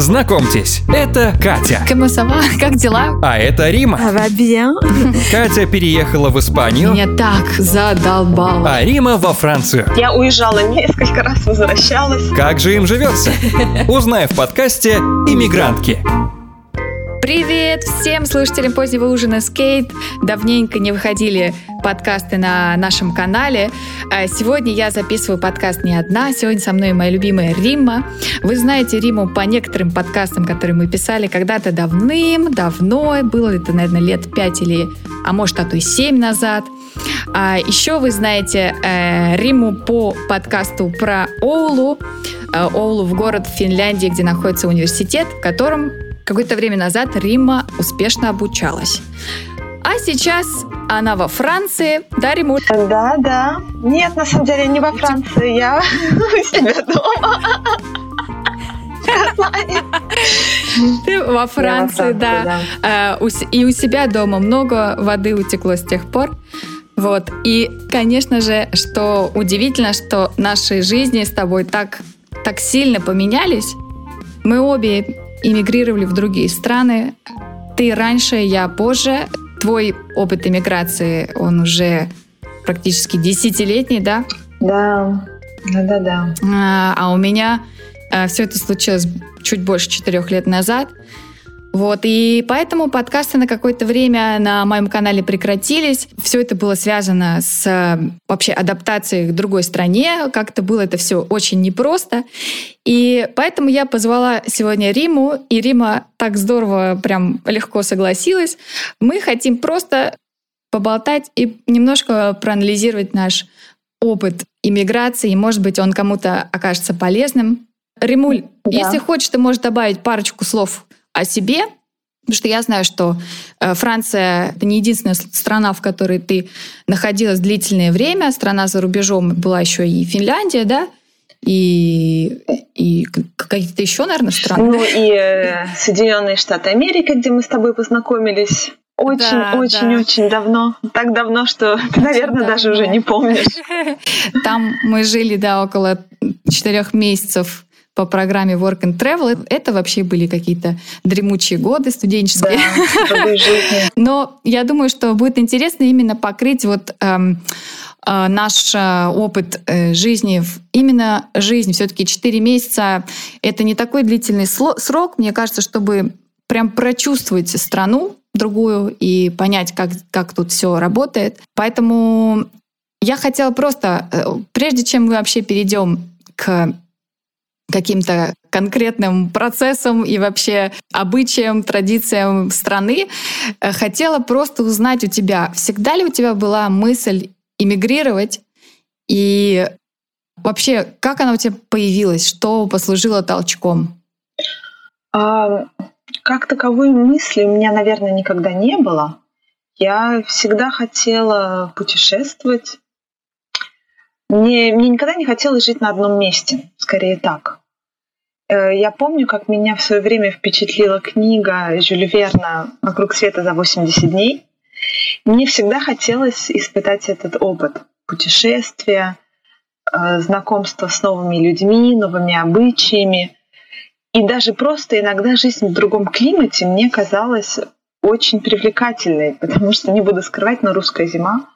Знакомьтесь, это Катя. Камасова, как дела? А это Рима. Bien? Катя переехала в Испанию, Меня так задолбало. а Рима во Францию. Я уезжала несколько раз, возвращалась. Как же им живется? Узнай в подкасте «Иммигрантки». Привет всем слушателям позднего ужина Скейт. Давненько не выходили подкасты на нашем канале. А Сегодня я записываю подкаст не одна. Сегодня со мной моя любимая Римма. Вы знаете Риму по некоторым подкастам, которые мы писали когда-то давным-давно. Было это, наверное, лет пять или, а может, а то и семь назад. А еще вы знаете э, Риму по подкасту про Оулу. Э, Оулу в город в Финляндии, где находится университет, в котором какое-то время назад Рима успешно обучалась. А сейчас она во Франции. Да, Риму? Да, да. Нет, на самом деле не во Франции, я у себя дома. Ты во Франции, да. Э, И у себя дома много воды утекло с тех пор. Вот. И, конечно же, что удивительно, что наши жизни с тобой так, так сильно поменялись. Мы обе эмигрировали в другие страны. Ты раньше, я позже. Твой опыт эмиграции, он уже практически десятилетний, да? Да, да, да, да. А, а у меня все это случилось чуть больше четырех лет назад. Вот, и поэтому подкасты на какое-то время на моем канале прекратились. Все это было связано с вообще адаптацией к другой стране. Как-то было это все очень непросто. И поэтому я позвала сегодня Риму, и Рима так здорово, прям легко согласилась. Мы хотим просто поболтать и немножко проанализировать наш опыт иммиграции, может быть, он кому-то окажется полезным. Римуль, Да. если хочешь, ты можешь добавить парочку слов о себе, потому что я знаю, что э, Франция — это не единственная страна, в которой ты находилась длительное время. Страна за рубежом была еще и Финляндия, да? И, и какие-то еще, наверное, страны. Ну и э, Соединенные Штаты Америки, где мы с тобой познакомились. Да, Очень-очень-очень давно. Так давно, что ты, наверное, даже давно. уже не помнишь. Там мы жили, да, около четырех месяцев по программе Work and Travel. Это вообще были какие-то дремучие годы Да, студенческие. жизни. Но я думаю, что будет интересно именно покрыть вот эм, э, наш э, опыт э, жизни, в- именно жизнь. Все-таки 4 месяца — это не такой длительный срок, мне кажется, чтобы прям прочувствовать страну другую и понять, как, как тут все работает. Поэтому я хотела просто, э, прежде чем мы вообще перейдем к каким-то конкретным процессам и вообще обычаям, традициям страны, э, хотела просто узнать у тебя, всегда ли у тебя была мысль эмигрировать и вообще, как она у тебя появилась, что послужило толчком? А, как таковой мысли у меня, наверное, никогда не было. Я всегда хотела путешествовать. Мне, мне никогда не хотелось жить на одном месте, скорее так. Э, Я помню, как меня в свое время впечатлила книга Жюля Верна «Вокруг света за 80 дней». Мне всегда хотелось испытать этот опыт путешествия, э, знакомства с новыми людьми, новыми обычаями. И даже просто иногда жизнь в другом климате мне казалась очень привлекательной, потому что, не буду скрывать, но русская зима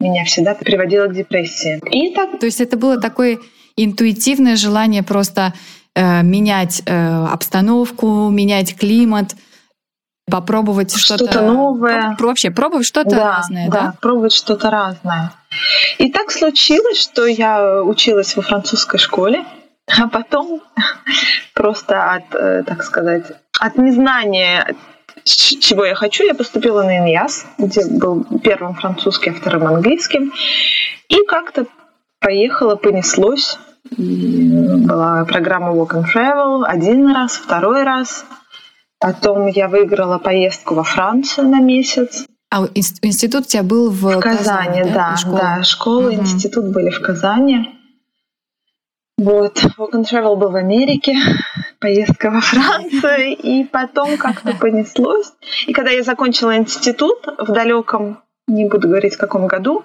меня всегда приводила к депрессии. И так То есть это было такое интуитивное желание просто менять э, обстановку, менять климат, попробовать что-то, Что-то новое. Вообще пробовать что-то да, разное, да, да? пробовать что-то разное. И так случилось, что я училась во французской школе, а потом просто от, э, так сказать, от незнания, чего я хочу, я поступила на ИНЯС, где был первым французским, а вторым английским. И как-то поехала, понеслось. И была программа Walk and Travel один раз, второй раз. Потом я выиграла поездку во Францию на месяц. А инс- институт у тебя был в, В Казани, да, и школа? да, школа, Мгм. институт были в Казани. Вот, Walk and Travel был в Америке, поездка во Францию, и потом как-то понеслось. И когда я закончила институт в далеком, не буду говорить в каком году,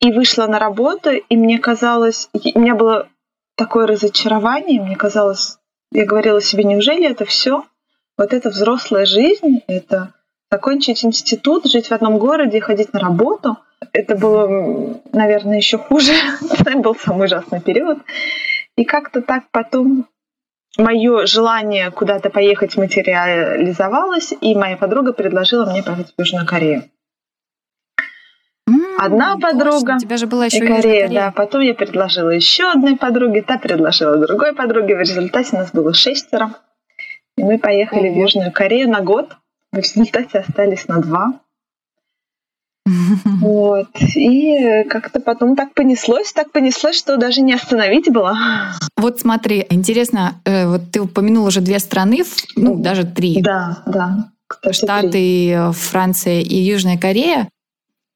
и вышла на работу, и мне казалось, у меня было такое разочарование, мне казалось, я говорила себе, неужели это все? Вот это взрослая жизнь, это закончить институт, жить в одном городе, ходить на работу. Это было, наверное, еще хуже. Это был самый ужасный период. И как-то так потом мое желание куда-то поехать материализовалось, и моя подруга предложила мне поехать в Южную Корею. Одна Точно, подруга. У тебя же была еще И Корея, Корея. да. Потом я предложила еще одной подруге, та предложила другой подруге. В результате нас было шестеро. И мы поехали в Ого. Южную Корею на год. В результате остались на два. Вот. И как-то потом так понеслось, так понеслось, что даже не остановить было. Вот смотри, интересно, э, вот ты упомянул уже две страны, в- ну даже три. Да, да. Кстати. Штаты, э, Франция и Южная Корея.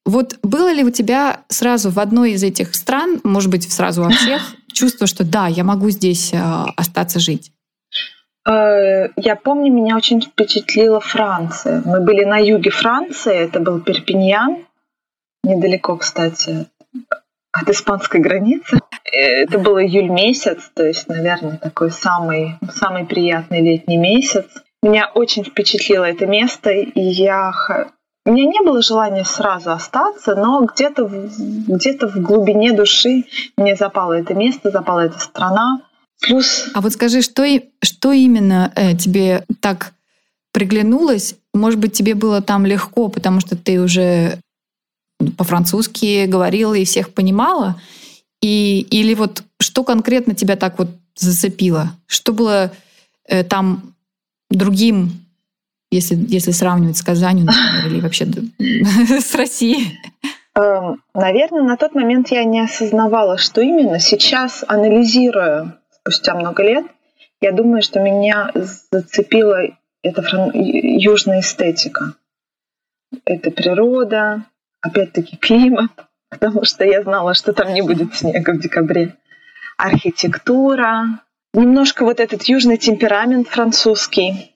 Вот было ли у тебя сразу в одной из этих стран, может быть, сразу во всех, чувство, что да, я могу здесь э, остаться жить? Э, Я помню, меня очень впечатлила Франция. Мы были на юге Франции, это был Перпиньян, недалеко, кстати, от испанской границы. Э, Это был июль месяц, то есть, наверное, такой самый, самый приятный летний месяц. Меня очень впечатлило это место, и я... У меня не было желания сразу остаться, но где-то где-то в глубине души мне запало это место, запала эта страна. Плюс А вот скажи, что, что именно э, тебе так приглянулось? Может быть, тебе было там легко, потому что ты уже по-французски говорила и всех понимала? И, или вот что конкретно тебя так вот зацепило? Что было э, там другим, если, если сравнивать с Казанью, например, или вообще с Россией? Эм, Наверное, на тот момент я не осознавала, что именно. Сейчас, анализируя спустя много лет, я думаю, что меня зацепила эта фран- южная эстетика. Это природа, опять-таки климат, потому что я знала, что там не будет снега в декабре. Архитектура, немножко вот этот южный темперамент французский.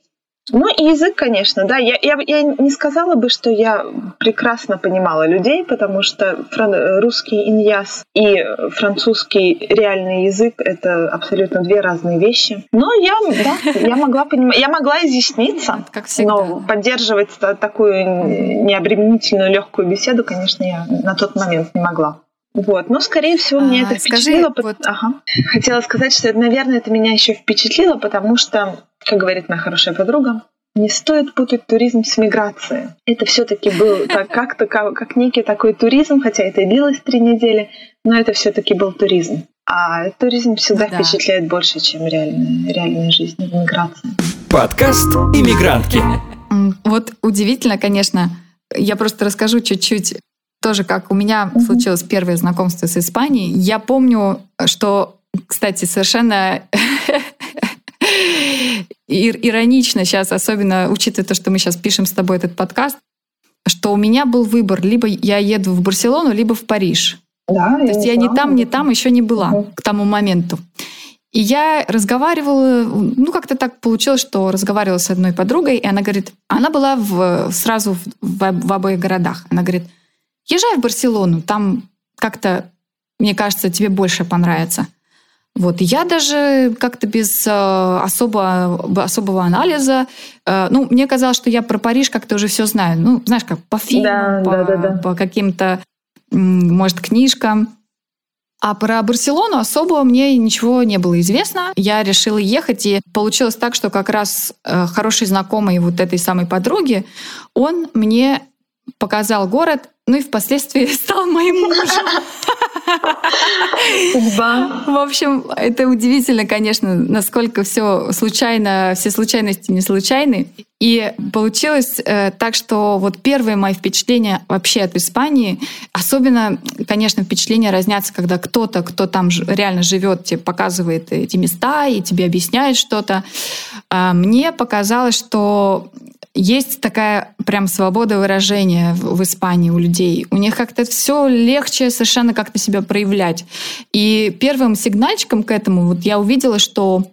Ну и язык, конечно, да. Я, я, я не сказала бы, что я прекрасно понимала людей, потому что фран- русский иньяс и французский реальный язык — это абсолютно две разные вещи. Но я, да, я могла понимать, я могла изъясниться, Как всегда. но поддерживать та- такую необременительную легкую беседу, конечно, я на тот момент не могла. Вот, но скорее всего меня А, это скажи, впечатлило. пот- вот- Ага. Хотела сказать, что, наверное, это меня еще впечатлило, потому что, как говорит моя хорошая подруга, не стоит путать туризм с миграцией. Это все-таки был так- как-то ка- как некий такой туризм, хотя это и длилось три недели, но это все-таки был туризм. А туризм всегда Ну да. впечатляет больше, чем реальная, реальная жизнь в миграции. Подкаст «Иммигрантки». Вот удивительно, конечно. Я просто расскажу чуть-чуть тоже, как у меня Мгм. случилось первое знакомство с Испанией. Я помню, что, кстати, совершенно ир- иронично сейчас, особенно учитывая то, что мы сейчас пишем с тобой этот подкаст, что у меня был выбор, либо я еду в Барселону, либо в Париж. Да, То есть я ни знала там, этом. там еще не была Мгм. к тому моменту. И я разговаривала, ну как-то так получилось, что разговаривала с одной подругой, и она говорит, она была в, сразу в, в- в обоих городах. Она говорит, езжай в Барселону, там как-то, мне кажется, тебе больше понравится. Вот, я даже как-то без э, особо, особого анализа, э, ну, мне казалось, что я про Париж как-то уже все знаю. Ну, знаешь, как по фильмам, Да, по, да, да, да. по каким-то, может, книжкам. А про Барселону особо мне ничего не было известно. Я решила ехать, и получилось так, что как раз э, хороший знакомый вот этой самой подруги, он мне показал город, ну и впоследствии стал моим мужем. Судьба. В общем, это удивительно, конечно, насколько все случайно, все случайности не случайны. И получилось э, так, что вот первые мои впечатления вообще от Испании, особенно, конечно, впечатления разнятся, когда кто-то, кто там реально живет, тебе показывает эти места и тебе объясняет что-то. А мне показалось, что есть такая прям свобода выражения в, Испании у людей. У них как-то все легче совершенно как-то себя проявлять. И первым сигнальчиком к этому вот я увидела, что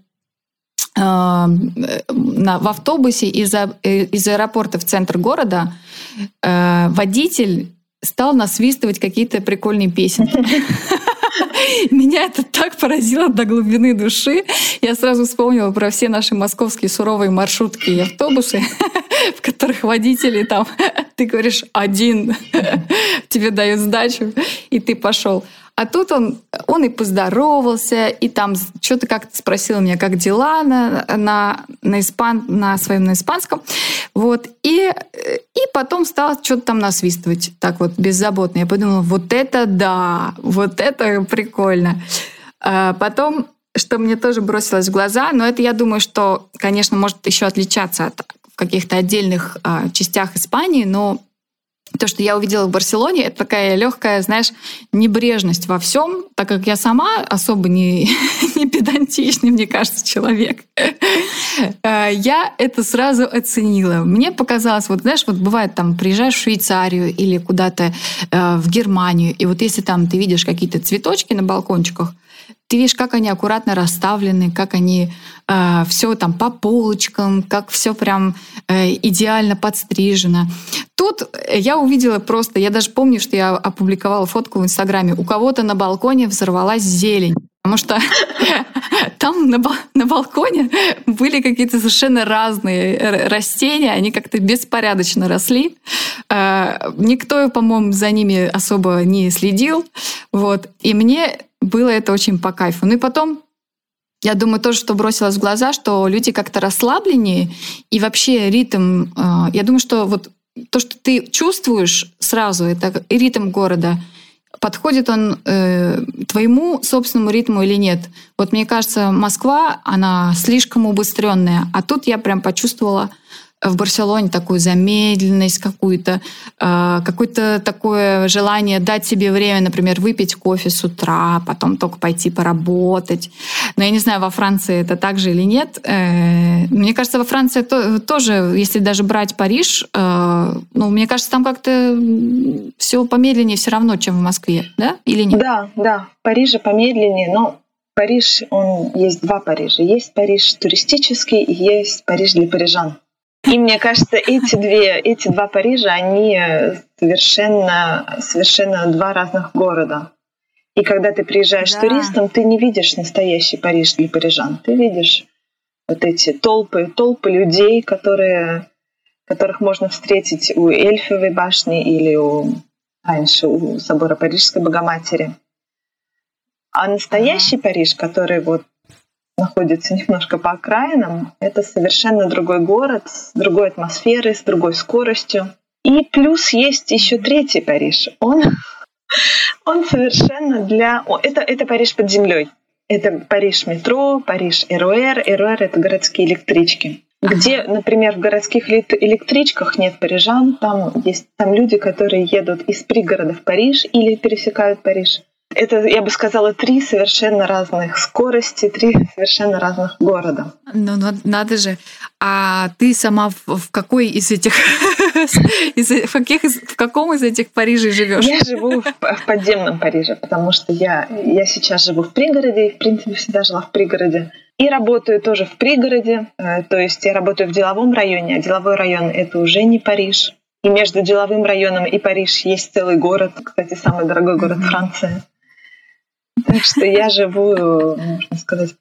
э, на, в автобусе из, а- э, из аэропорта в центр города э, водитель стал насвистывать какие-то прикольные песенки. Меня это так поразило до глубины души. Я сразу вспомнила про все наши московские суровые маршрутки и автобусы, в которых водители там, ты говоришь, один, тебе дают сдачу, и ты пошел. А тут он, он и поздоровался, и там что-то как-то спросил меня, как дела на, на, на, испан, на своем на испанском. Вот. И, и потом стал что-то там насвистывать, так вот, беззаботно. Я подумала, вот это да, вот это прикольно. А потом что мне тоже бросилось в глаза, но это, я думаю, что, конечно, может еще отличаться от каких-то отдельных а, частях Испании, но то, что я увидела в Барселоне, это такая легкая, знаешь, небрежность во всем, так как я сама особо не, не педантичный, мне кажется, человек. Э, я это сразу оценила. Мне показалось, вот знаешь, вот бывает там приезжаешь в Швейцарию или куда-то э, в Германию, и вот если там ты видишь какие-то цветочки на балкончиках, ты видишь, как они аккуратно расставлены, как они э, все там по полочкам, как все прям э, идеально подстрижено. Тут я увидела просто, я даже помню, что я опубликовала фотку в Инстаграме. У кого-то на балконе взорвалась зелень. Потому что там на, на балконе были какие-то совершенно разные растения, они как-то беспорядочно росли. Э, никто, по-моему, за ними особо не следил. Вот. И мне было это очень по кайфу. Ну и потом я думаю, тоже, что бросилось в глаза, что люди как-то расслабленнее, и вообще ритм, э, я думаю, что вот то, что ты чувствуешь сразу, это ритм города, подходит он э, твоему собственному ритму или нет. Вот мне кажется, Москва, она слишком убыстренная, а тут я прям почувствовала в Барселоне такую замедленность какую-то, э, какое-то такое желание дать себе время, например, выпить кофе с утра, потом только пойти поработать. Но я не знаю, во Франции это так же или нет. Э, мне кажется, во Франции то, тоже, если даже брать Париж, э, ну, мне кажется, там как-то все помедленнее все равно, чем в Москве, да? Или нет? Да, да, в Париже помедленнее, но Париж, он есть два Парижа. Есть Париж туристический и есть Париж для парижан. И мне кажется, эти, две, эти два Парижа, они совершенно, совершенно два разных города. И когда ты приезжаешь да. туристом, ты не видишь настоящий Париж для парижан. Ты видишь вот эти толпы, толпы людей, которые, которых можно встретить у Эльфовой башни или у, раньше у собора Парижской Богоматери. А настоящий Париж, который вот находится немножко по окраинам. Это совершенно другой город с другой атмосферой, с другой скоростью. И плюс есть еще третий Париж. Он, он совершенно для... Это, это Париж под землей. Это Париж метро, Париж РОР. РОР — это городские электрички. Где, например, в городских электричках нет парижан, там есть там люди, которые едут из пригорода в Париж или пересекают Париж это, я бы сказала, три совершенно разных скорости, три совершенно разных города. Ну, надо же. А ты сама в, в какой из этих, из, в, каких, в каком из этих Парижей живешь? Я живу в, в подземном Париже, потому что я, я сейчас живу в пригороде, и, в принципе, всегда жила в пригороде. И работаю тоже в пригороде, э, то есть я работаю в деловом районе, а деловой район — это уже не Париж. И между деловым районом и Париж есть целый город, кстати, самый дорогой город Франции. Так что я живу, можно сказать,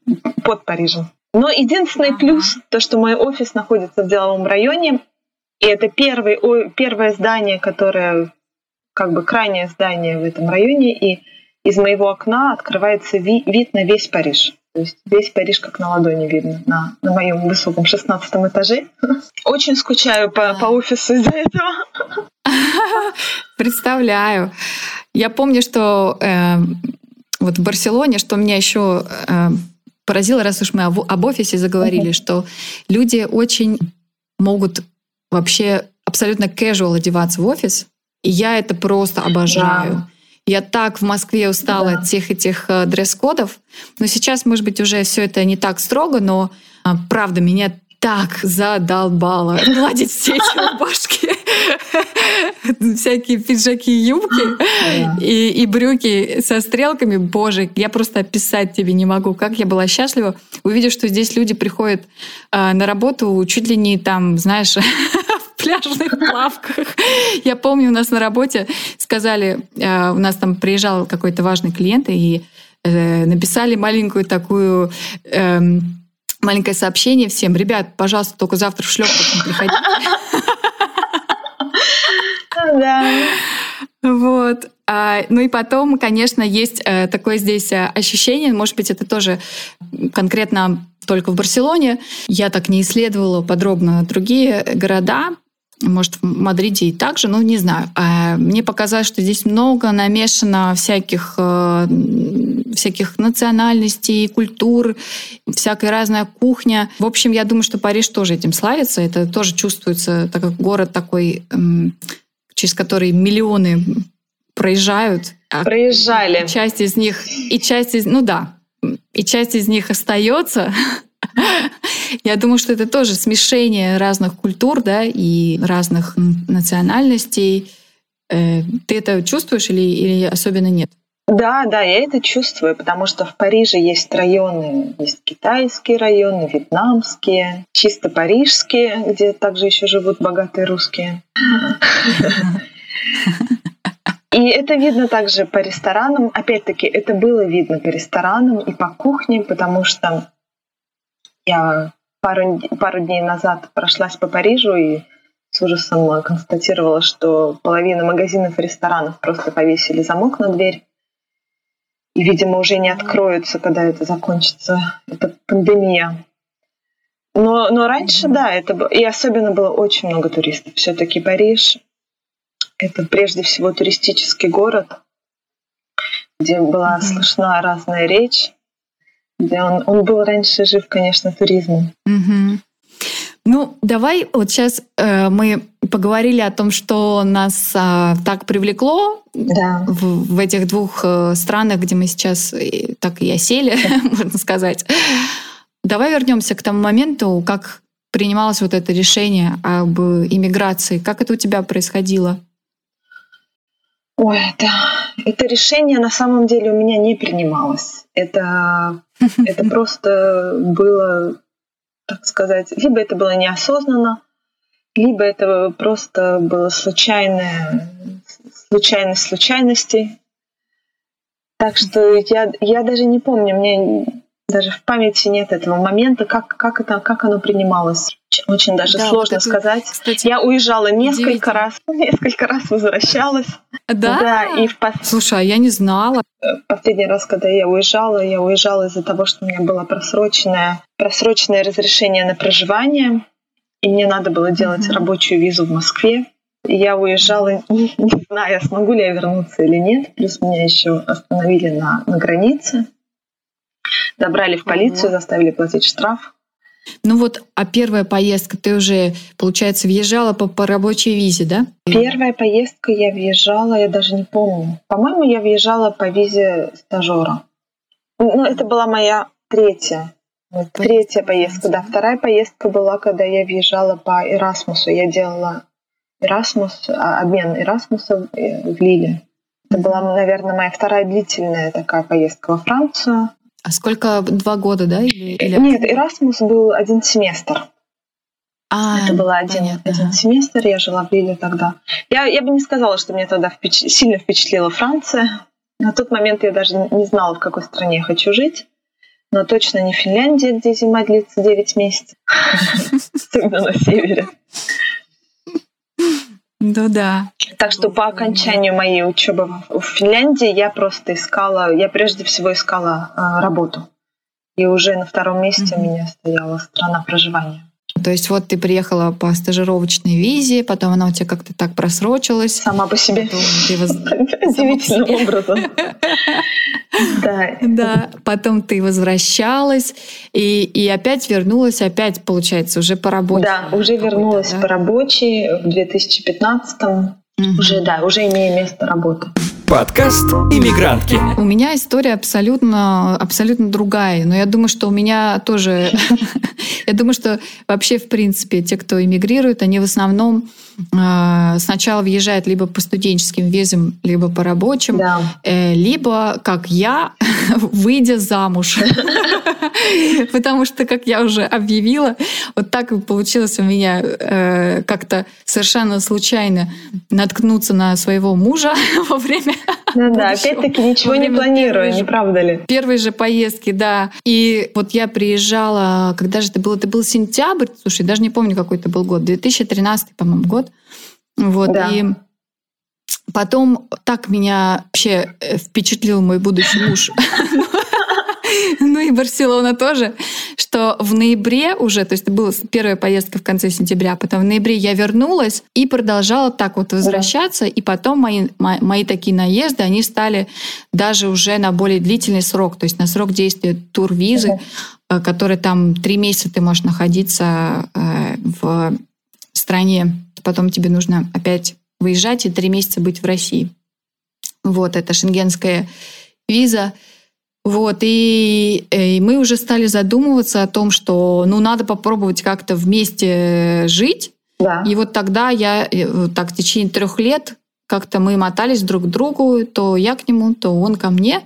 под Парижем. Но единственный ага. плюс, то, что мой офис находится в деловом районе, и это первый, о, первое здание, которое как бы крайнее здание в этом районе, и из моего окна открывается ви, вид на весь Париж. То есть весь Париж как на ладони видно на, на моем высоком шестнадцатом этаже. Очень скучаю по, по офису из-за этого. Представляю. Я помню, что э, вот в Барселоне, что меня еще э, поразило, раз уж мы об, об офисе заговорили, uh-huh. что люди очень могут вообще абсолютно casual одеваться в офис, и я это просто обожаю. Да. Я так в Москве устала да. от всех этих э, дресс-кодов. Но сейчас, может быть, уже все это не так строго, но э, правда, меня так задолбало гладить все эти рубашки. всякие пиджаки, юбки и, и брюки со стрелками. Боже, я просто описать тебе не могу, как я была счастлива, увидев, что здесь люди приходят э, на работу чуть ли не там, знаешь, в пляжных плавках. Я помню, у нас на работе сказали, э, у нас там приезжал какой-то важный клиент, и э, написали маленькую такую эм, маленькое сообщение всем. Ребят, пожалуйста, только завтра в шлепках не приходите. Да. Вот. А, ну и потом, конечно, есть э, такое здесь э, ощущение, может быть, это тоже конкретно только в Барселоне. Я так не исследовала подробно другие города, может, в Мадриде и так же, ну, не знаю. А мне показалось, что здесь много намешано всяких, э, всяких национальностей, культур, всякая разная кухня. В общем, я думаю, что Париж тоже этим славится. Это тоже чувствуется, так как город такой, через который миллионы проезжают. А Проезжали. часть из них, и часть из, ну да, и часть из них остается. Я думаю, что это тоже смешение разных культур, да, и разных национальностей. Э, ты это чувствуешь или, или особенно нет? Да, да, я это чувствую, потому что в Париже есть районы, есть китайские районы, вьетнамские, чисто парижские, где также еще живут богатые русские. И это видно также по ресторанам. Опять-таки, это было видно по ресторанам и по кухне, потому что я пару, пару дней назад прошлась по Парижу и с ужасом констатировала, что половина магазинов и ресторанов просто повесили замок на дверь. И, видимо, уже не откроются, когда это закончится. Это пандемия. Но, но раньше, да, это было. И особенно было очень много туристов. Все-таки Париж это прежде всего туристический город, где была слышна разная речь, где он, он был раньше жив, конечно, туризмом. Mm-hmm. Ну, давай вот сейчас э, мы поговорили о том, что нас э, так привлекло да. в, в этих двух э, странах, где мы сейчас э, так и осели, можно сказать. Давай вернемся к тому моменту, как принималось вот это решение об иммиграции. Как это у тебя происходило? Ой, это, это решение на самом деле у меня не принималось. Это, это просто было, так сказать, либо это было неосознанно, либо это просто было случайное, случайность случайностей. Так что я, я даже не помню, мне даже в памяти нет этого момента, как, как, это, как оно принималось. Очень даже да, сложно вот это, сказать. Кстати, я уезжала несколько раз, несколько раз возвращалась. Да? Да, и в пос... Слушай, а я не знала. Э, последний раз, когда я уезжала, я уезжала из-за того, что у меня было просроченное, просроченное разрешение на проживание, и мне надо было делать mm-hmm. рабочую визу в Москве. И я уезжала, не, не зная, смогу ли я вернуться или нет. Плюс меня еще остановили на, на границе. Забрали в полицию, заставили платить штраф. Ну вот, а первая поездка, ты уже, получается, въезжала по, по рабочей визе, да? Первая поездка я въезжала, я даже не помню. По-моему, я въезжала по визе стажера. Ну, это была моя третья. Третья поездка, да. Вторая поездка была, когда я въезжала по Эрасмусу. Я делала Эрасмус, обмен Эрасмуса в Лиле. Это была, наверное, моя вторая длительная такая поездка во Францию. А сколько? Два года, да? Или, или... Нет, Erasmus был один семестр. А, это был один, понятно. один семестр, я жила в Лиле тогда. Я, я бы не сказала, что мне тогда впеч... сильно впечатлила Франция. На тот момент я даже не знала, в какой стране я хочу жить. Но точно не Финляндия, где зима длится 9 месяцев. Особенно на севере. Ну да. Так что по окончанию моей учебы в Финляндии я просто искала, я прежде всего искала э, работу. И уже на втором месте у меня стояла страна проживания. То есть вот ты приехала по стажировочной визе, потом она у тебя как-то так просрочилась. Сама по себе. Удивительным образом. Да. Да, потом ты возвращалась и, и опять вернулась, опять, получается, уже по работе. Да, уже вернулась да? по рабочей в 2015-м. Угу. Уже, да, уже имея место работы. Подкаст «Иммигрантки». У меня история абсолютно, абсолютно другая. Но я думаю, что у меня тоже... Я думаю, что вообще, в принципе, те, кто эмигрирует, они в основном сначала въезжают либо по студенческим визам, либо по рабочим, Да. э, либо, как я, выйдя замуж. Потому что, как я уже объявила, вот так и получилось у меня э, как-то совершенно случайно наткнуться на своего мужа во время Да, да, опять-таки ничего не планируя, не правда ли? первой же поездки, да. И вот я приезжала, когда же это было? Это был сентябрь, слушай, даже не помню, какой это был год, 2013, по-моему, год. Вот, Да. и потом так меня вообще э, впечатлил мой будущий муж. Ну и Барселона тоже, что в ноябре уже, то есть это была первая поездка в конце сентября, а потом в ноябре я вернулась и продолжала так вот возвращаться, и потом мои, мо- мои такие наезды, они стали даже уже на более длительный срок, то есть на срок действия турвизы, э, который там три месяца ты можешь находиться э, в стране, потом тебе нужно опять выезжать и три месяца быть в России. Вот, это шенгенская виза. Вот, и, э, и мы уже стали задумываться о том, что ну, надо попробовать как-то вместе жить. Да. И вот тогда я, э, так в течение трех лет как-то мы мотались друг к другу, то я к нему, то он ко мне.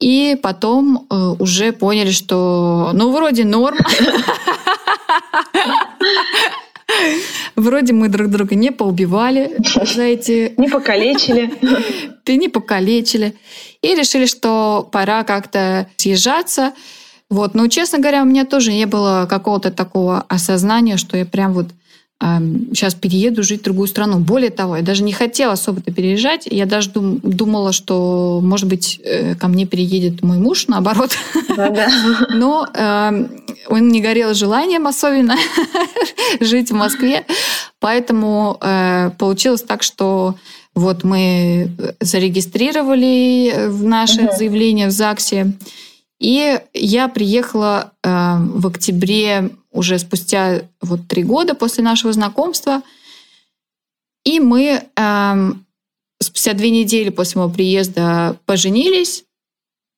И потом э, уже поняли, что ну вроде норм. Вроде мы друг друга не поубивали за эти Не покалечили. ты не покалечили. И решили, что пора как-то съезжаться. Вот. Но, честно говоря, у меня тоже не было какого-то такого осознания, что я прям вот сейчас перееду жить в другую страну. Более того, я даже не хотела особо-то переезжать. Я даже дум- думала, что, может быть, э, ко мне переедет мой муж, наоборот. Но он не горел желанием особенно жить в Москве. Поэтому э, получилось так, что вот мы зарегистрировали э, наше Мгм. заявление в ЗАГСе. И я приехала э, в октябре уже спустя вот три года после нашего знакомства. И мы эм, спустя две недели после моего приезда поженились.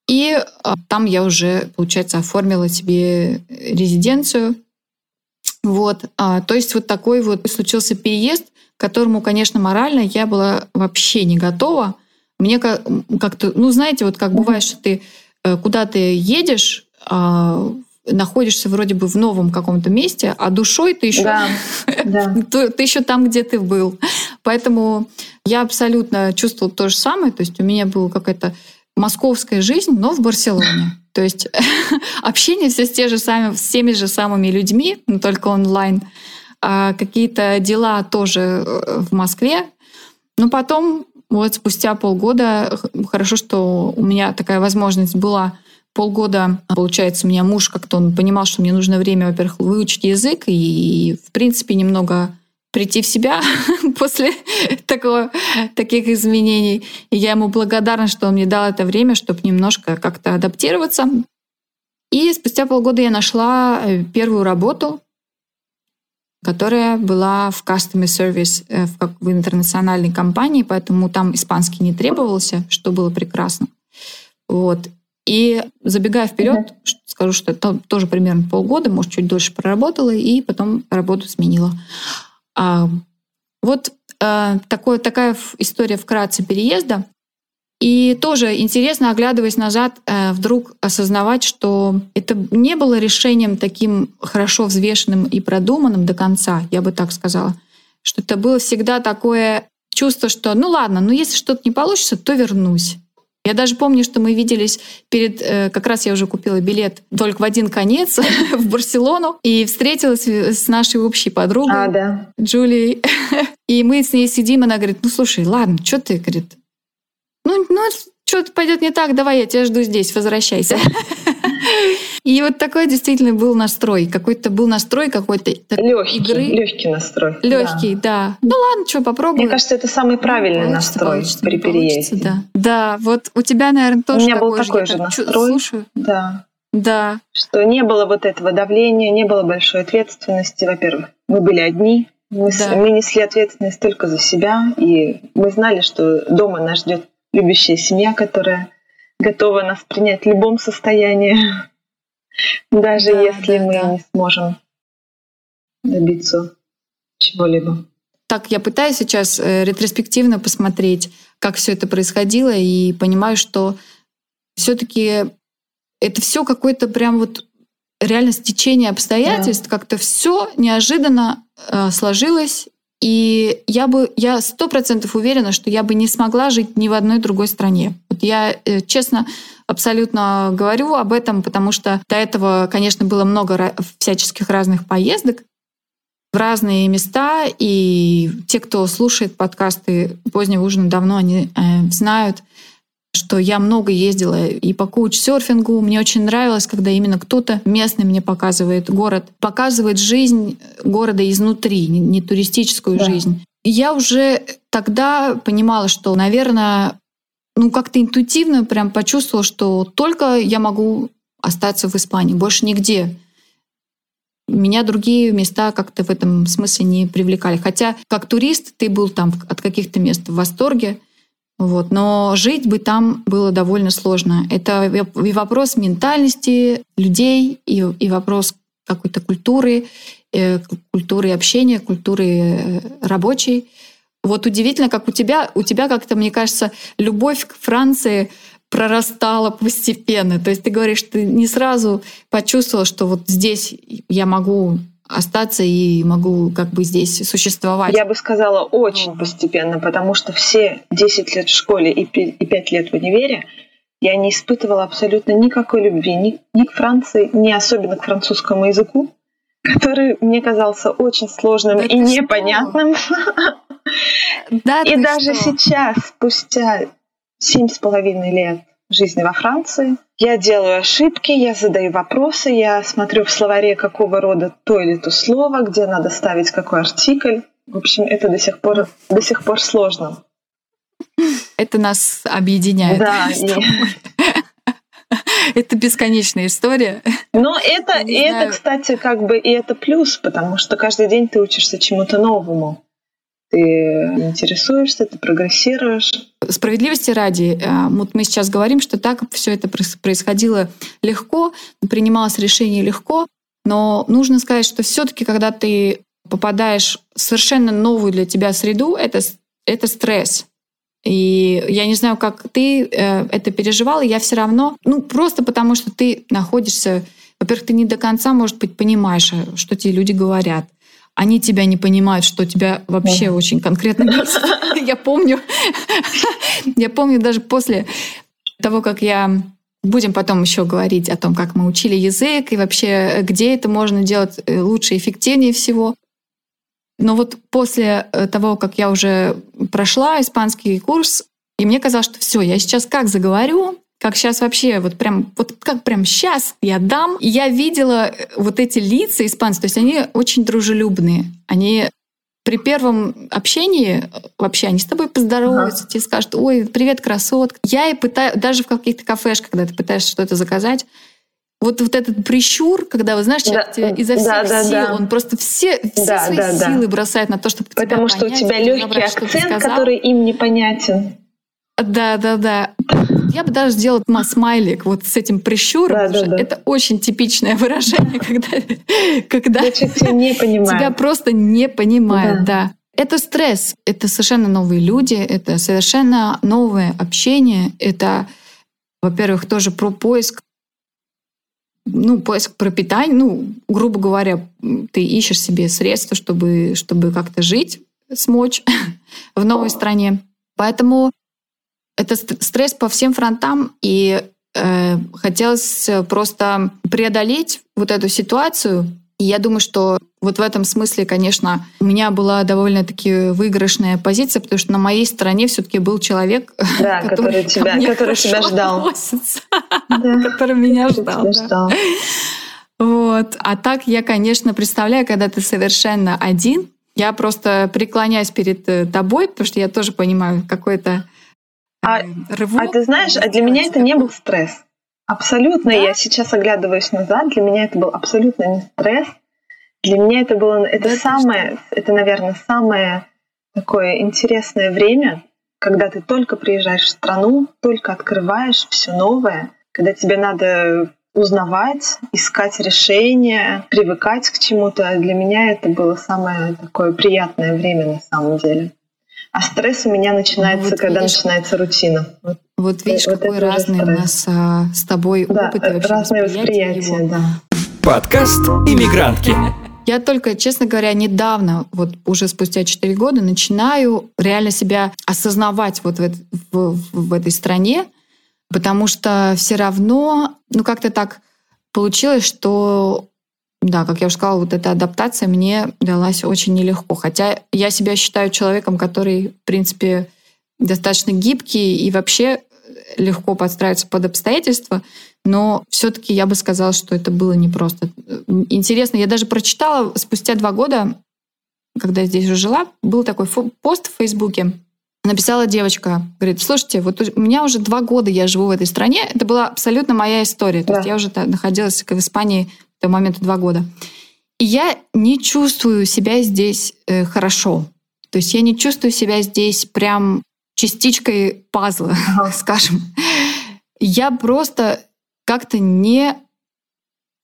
И э, там я уже, получается, оформила себе резиденцию. Вот. А, то есть вот такой вот случился переезд, к которому, конечно, морально я была вообще не готова. Мне ка- как-то, ну, знаете, вот как бывает, что ты э, куда ты едешь, а, находишься вроде бы в новом каком-то месте, а душой ты еще Да. Да. то- ты еще там, где ты был. Поэтому я абсолютно чувствовала то же самое. То есть у меня была какая-то московская жизнь, но в Барселоне. То есть общение все с, те же сами, с теми же самыми людьми, но только онлайн. А какие-то дела тоже э, в Москве. Но потом, вот спустя полгода, хорошо, что у меня такая возможность была полгода, получается, у меня муж как-то он понимал, что мне нужно время, во-первых, выучить язык и, в принципе, немного прийти в себя после такого, таких изменений. И я ему благодарна, что он мне дал это время, чтобы немножко как-то адаптироваться. И спустя полгода я нашла э, первую работу, которая была в customer service э, в, в интернациональной компании, поэтому там испанский не требовался, что было прекрасно. Вот. И забегая вперед, скажу, что это тоже примерно полгода, может, чуть дольше проработала, и потом работу сменила. А, вот э, такое, такая история вкратце переезда. И тоже интересно, оглядываясь назад, э, вдруг осознавать, что это не было решением таким хорошо взвешенным и продуманным до конца, я бы так сказала. Что это было всегда такое чувство, что ну ладно, ну если что-то не получится, то вернусь. Я даже помню, что мы виделись перед... э, как раз я уже купила билет только в один конец в Барселону и встретилась с нашей общей подругой. А, да. Джулией. И мы с ней сидим, она говорит, ну слушай, ладно, что ты, говорит, ну, ну что-то пойдет не так, давай, я тебя жду здесь, возвращайся. И вот такой действительно был настрой, какой-то был настрой какой-то такой Легкий, игры. легкий настрой. да. Легкий, да. Ну ладно, что, попробуем. Мне кажется, это самый правильный Получится, настрой получится, при не получится, переезде. Да. да, вот у тебя, наверное, тоже меня был такой такой я же чу- настрой. Слушаю. Да. Да, Что не было вот этого давления, не было большой ответственности. Во-первых, мы были одни, мы, Да. мы несли ответственность только за себя, и мы знали, что дома нас ждет любящая семья, которая готова нас принять в любом состоянии, даже Да, если да, мы да. не сможем добиться чего-либо. Так я пытаюсь сейчас э, ретроспективно посмотреть, как все это происходило, и понимаю, что все-таки это все какое-то прям вот реально стечение обстоятельств, как-то все неожиданно э, сложилось. И я бы, я сто процентов уверена, что я бы не смогла жить ни в одной другой стране. Вот я э, честно абсолютно говорю об этом, потому что до этого, конечно, было много всяческих разных поездок в разные места, и те, кто слушает подкасты позднего ужина давно, они э, знают, что я много ездила и по коуч-серфингу. Мне очень нравилось, когда именно кто-то местный мне показывает город, показывает жизнь города изнутри, не, туристическую Да. жизнь. И я уже тогда понимала, что, наверное, ну как-то интуитивно прям почувствовала, что только я могу остаться в Испании, больше нигде. Меня другие места как-то в этом смысле не привлекали. Хотя как турист ты был там от каких-то мест в восторге, вот, но жить бы там было довольно сложно. Это и вопрос ментальности людей, и, и вопрос какой-то культуры, э, культуры общения, культуры э, рабочей. Вот удивительно, как у тебя, у тебя как-то, мне кажется, любовь к Франции прорастала постепенно. То есть ты говоришь, ты не сразу почувствовала, что вот здесь я могу остаться и могу как бы здесь существовать. Я бы сказала очень постепенно, потому что все 10 лет в школе и пи- и 5 лет в универе я не испытывала абсолютно никакой любви ни, ни к Франции, ни особенно к французскому языку, который мне казался очень сложным Да и непонятным. Да, И даже что? сейчас, спустя семь с половиной лет жизни во Франции, я делаю ошибки, я задаю вопросы, я смотрю в словаре, какого рода то или то слово, где надо ставить какой артикль. В общем, это до сих пор, до сих пор сложно. Это нас объединяет. Да. Это бесконечная история. Но это, это, кстати, как бы и это плюс, потому что каждый день ты учишься чему-то новому. Ты интересуешься, ты прогрессируешь. Справедливости ради, э, вот мы сейчас говорим, что так все это происходило легко, принималось решение легко, но нужно сказать, что все-таки, когда ты попадаешь в совершенно новую для тебя среду, это, это стресс. И я не знаю, как ты э, это переживала, я все равно, ну просто потому что ты находишься, во-первых, ты не до конца, может быть, понимаешь, э, что тебе люди говорят. Они тебя не понимают, что тебя вообще Мгм. очень конкретно бесит. Я помню, я помню даже после того, как я Будем потом еще говорить о том, как мы учили язык и вообще, где это можно делать э, лучше, эффективнее всего. Но вот после э, того, как я уже прошла испанский курс, и мне казалось, что все, я сейчас как заговорю, как сейчас вообще, вот прям, вот как прям сейчас я дам. И я видела э, вот эти лица испанцев, то есть они очень дружелюбные. Они при первом общении э, вообще они с тобой поздороваются, тебе скажут, ой, привет, красотка. Я и пытаюсь, даже в каких-то кафешках, когда ты пытаешься что-то заказать, вот, вот этот прищур, когда, вы знаешь, человек Да, тебя изо всех да, да, сил, да. он просто все, все Да, свои да, да. силы бросает на то, чтобы тебя Потому что у понять, тебя легкий акцент, который им непонятен. Да, да, да. Я бы даже сделала ма- смайлик вот с этим прищуром. Да, да, да. Это очень типичное выражение, когда, когда не тебя просто не понимают. Да. Это стресс, это совершенно новые люди, это совершенно новое общение, это, во-первых, тоже про поиск ну, поиск пропитания, ну, грубо говоря, ты ищешь себе средства, чтобы, чтобы как-то жить, смочь в новой стране. Поэтому это ст- стресс по всем фронтам, и э, хотелось просто преодолеть вот эту ситуацию. И я думаю, что вот в этом смысле, конечно, у меня была довольно-таки выигрышная позиция, потому что на моей стороне все-таки был человек, Да, который ко тебя, который тебя ждал. Да, который меня который ждал. тебя да. ждал. Вот. А так я, конечно, представляю, когда ты совершенно один, я просто преклоняюсь перед э, тобой, потому что я тоже понимаю какой-то А- э, рывок. А ты знаешь, а для меня это не был стресс. Абсолютно. Да? Я сейчас оглядываюсь назад, для меня это был абсолютно не стресс. Для меня это было, это Да самое, это, наверное, самое такое интересное время, когда ты только приезжаешь в страну, только открываешь все новое, когда тебе надо узнавать, искать решения, привыкать к чему-то. Для меня это было самое такое приятное время на самом деле. А стресс у меня начинается, вот когда видишь, начинается рутина. Вот, вот видишь, вот какой разный у нас а, с тобой да, опыт и вообще разные восприятия. Его. Да. Подкаст «Иммигрантки». Я только, честно говоря, недавно, вот уже спустя 4 года, начинаю реально себя осознавать вот в, в, в этой стране, потому что все равно, ну как-то так получилось, что, да, как я уже сказала, вот эта адаптация мне далась очень нелегко. Хотя я себя считаю человеком, который, в принципе, достаточно гибкий и вообще легко подстраиваться под обстоятельства, но все-таки я бы сказала, что это было непросто. Интересно, я даже прочитала спустя два года, когда я здесь уже жила, был такой пост в Фейсбуке. Написала девочка, говорит, слушайте, вот у меня уже два года я живу в этой стране, это была абсолютно моя история. Да. То есть я уже находилась в Испании в тот момент два года. И я не чувствую себя здесь э, хорошо. То есть я не чувствую себя здесь прям частичкой пазла, ага. скажем. Я просто как-то не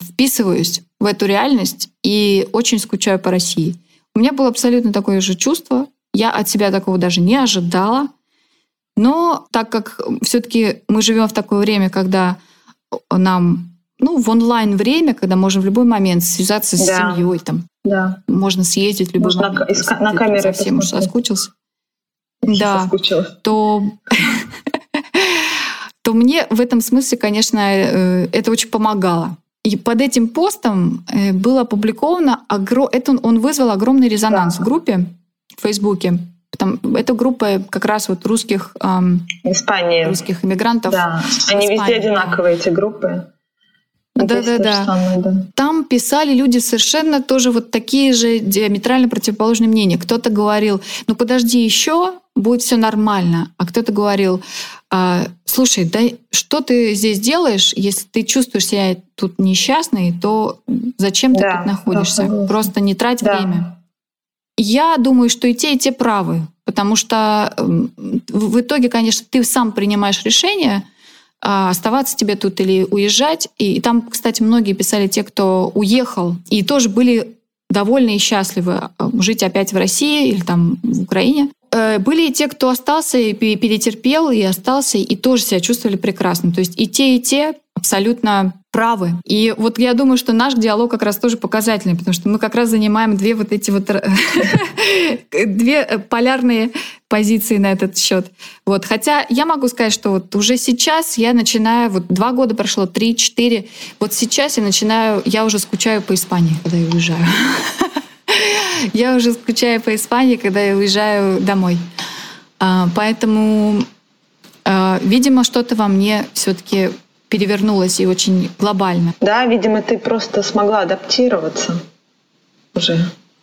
вписываюсь в эту реальность и очень скучаю по России. У меня было абсолютно такое же чувство. Я от себя такого даже не ожидала. Но так как все-таки мы живем в такое время, когда нам ну, в онлайн время, когда можно в любой момент связаться с да. семьей, там, да. можно съездить в любой можно момент. На, на камеры совсем уж соскучился. да, соскучилась. то то мне в этом смысле, конечно, э, это очень помогало. И под этим постом э, было опубликовано, это он вызвал огромный резонанс да. в группе в Фейсбуке. Там, это группа как раз вот русских, эм, Испании. русских иммигрантов. Да, они Испании, везде одинаковые, эти группы. Да, да, да. да. Там писали люди совершенно тоже вот такие же диаметрально противоположные мнения. Кто-то говорил, ну подожди еще, будет все нормально. А кто-то говорил, а, слушай, да что ты здесь делаешь, если ты чувствуешь себя тут несчастной, то зачем ты да, тут находишься? Да, Просто не трать да. время. Я думаю, что и те, и те правы, потому что в итоге, конечно, ты сам принимаешь решение, оставаться тебе тут или уезжать. И, там, кстати, многие писали те, кто уехал, и тоже были довольны и счастливы а, жить опять в России или там в Украине. Э, были и те, кто остался и перетерпел, и остался, и тоже себя чувствовали прекрасно. То есть и те, и те абсолютно правы. И вот я думаю, что наш диалог как раз тоже показательный, потому что мы как раз занимаем две вот эти вот две полярные позиции на этот счет. Вот. Хотя я могу сказать, что вот уже сейчас я начинаю, вот два года прошло, три, четыре, вот сейчас я начинаю, я уже скучаю по Испании, когда я уезжаю. Я уже скучаю по Испании, когда я уезжаю домой. А, поэтому, а, видимо, что-то во мне все-таки перевернулось и очень глобально. Да, видимо, ты просто смогла адаптироваться уже.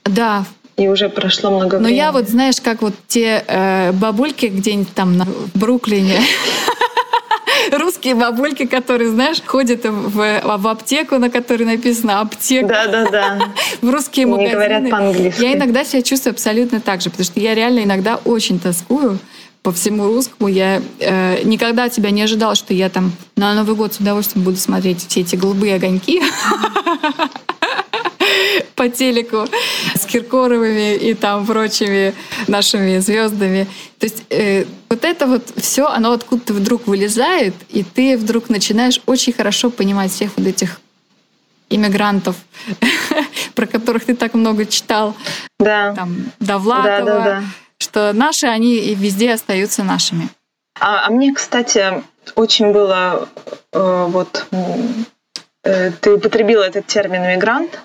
Да. И уже прошло много времени. Но я вот, знаешь, как вот те э, бабульки где-нибудь там на, в Бруклине, русские бабульки, которые, знаешь, ходят в, в аптеку, на которой написано аптека. Да, да, да. в русские Не магазины. говорят по-английски. Я иногда себя чувствую абсолютно так же, потому что я реально иногда очень тоскую по всему русскому. Я э, никогда тебя не ожидала, что я там на Новый год с удовольствием буду смотреть все эти голубые огоньки по телеку с Киркоровыми и там прочими нашими звездами. То есть э, вот это вот все, оно откуда-то вдруг вылезает, и ты вдруг начинаешь очень хорошо понимать всех вот этих иммигрантов, про которых ты так много читал. Да. Там Довлатова. Да, да, да. Что наши, они и везде остаются нашими. А, а мне, кстати, очень было э, вот э, ты употребила этот термин иммигрант,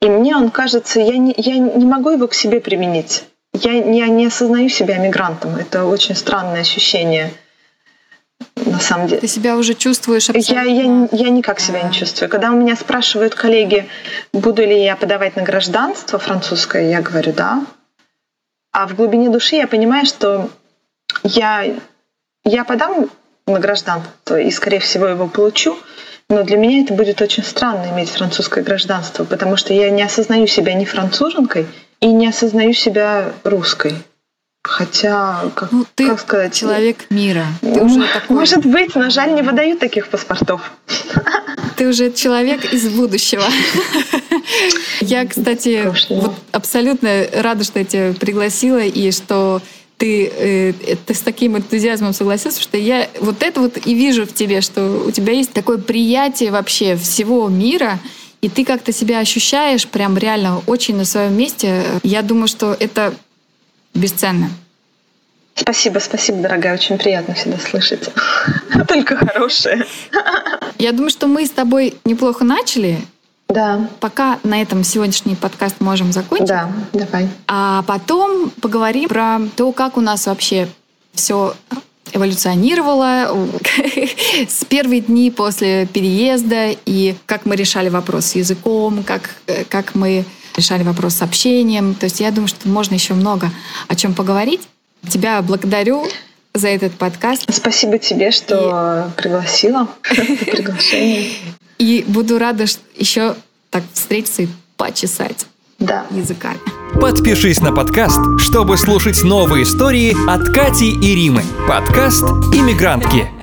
и мне он кажется, я не, я не могу его к себе применить. Я, я не осознаю себя мигрантом. Это очень странное ощущение на самом деле. Ты себя уже чувствуешь абсолютно? Я, я, я никак себя не чувствую. Когда у меня спрашивают коллеги, буду ли я подавать на гражданство французское, я говорю «да». А в глубине души я понимаю, что я, я подам на гражданство и, скорее всего, его получу, но для меня это будет очень странно иметь французское гражданство, потому что я не осознаю себя ни француженкой и не осознаю себя русской. Хотя, как, Ну, ты как сказать, человек мира. Ты м, уже такой, может быть, но жаль, не выдают таких паспортов. ты уже человек из будущего. Я, кстати, вот абсолютно рада, что я тебя пригласила и что ты, э, ты с таким энтузиазмом согласился, что я вот это вот и вижу в тебе, что у тебя есть такое приятие вообще всего мира, и ты как-то себя ощущаешь прям реально очень на своем месте. Я думаю, что это бесценно. Спасибо, спасибо, дорогая, очень приятно всегда слышать. Только хорошее. Я думаю, что мы с тобой неплохо начали. Да, Пока на этом сегодняшний подкаст можем закончить. да, давай. А потом поговорим про то, как у нас вообще все эволюционировало с первые дни после переезда и как мы решали вопрос с языком, как, э, как мы решали вопрос с общением. То есть я думаю, что можно еще много о чем поговорить. Тебя благодарю за этот подкаст Спасибо тебе, что пригласила. за Приглашение. И буду рада еще так встретиться и почесать Да. языками. Подпишись на подкаст, чтобы слушать новые истории от Кати и Римы. Подкаст «Иммигрантки».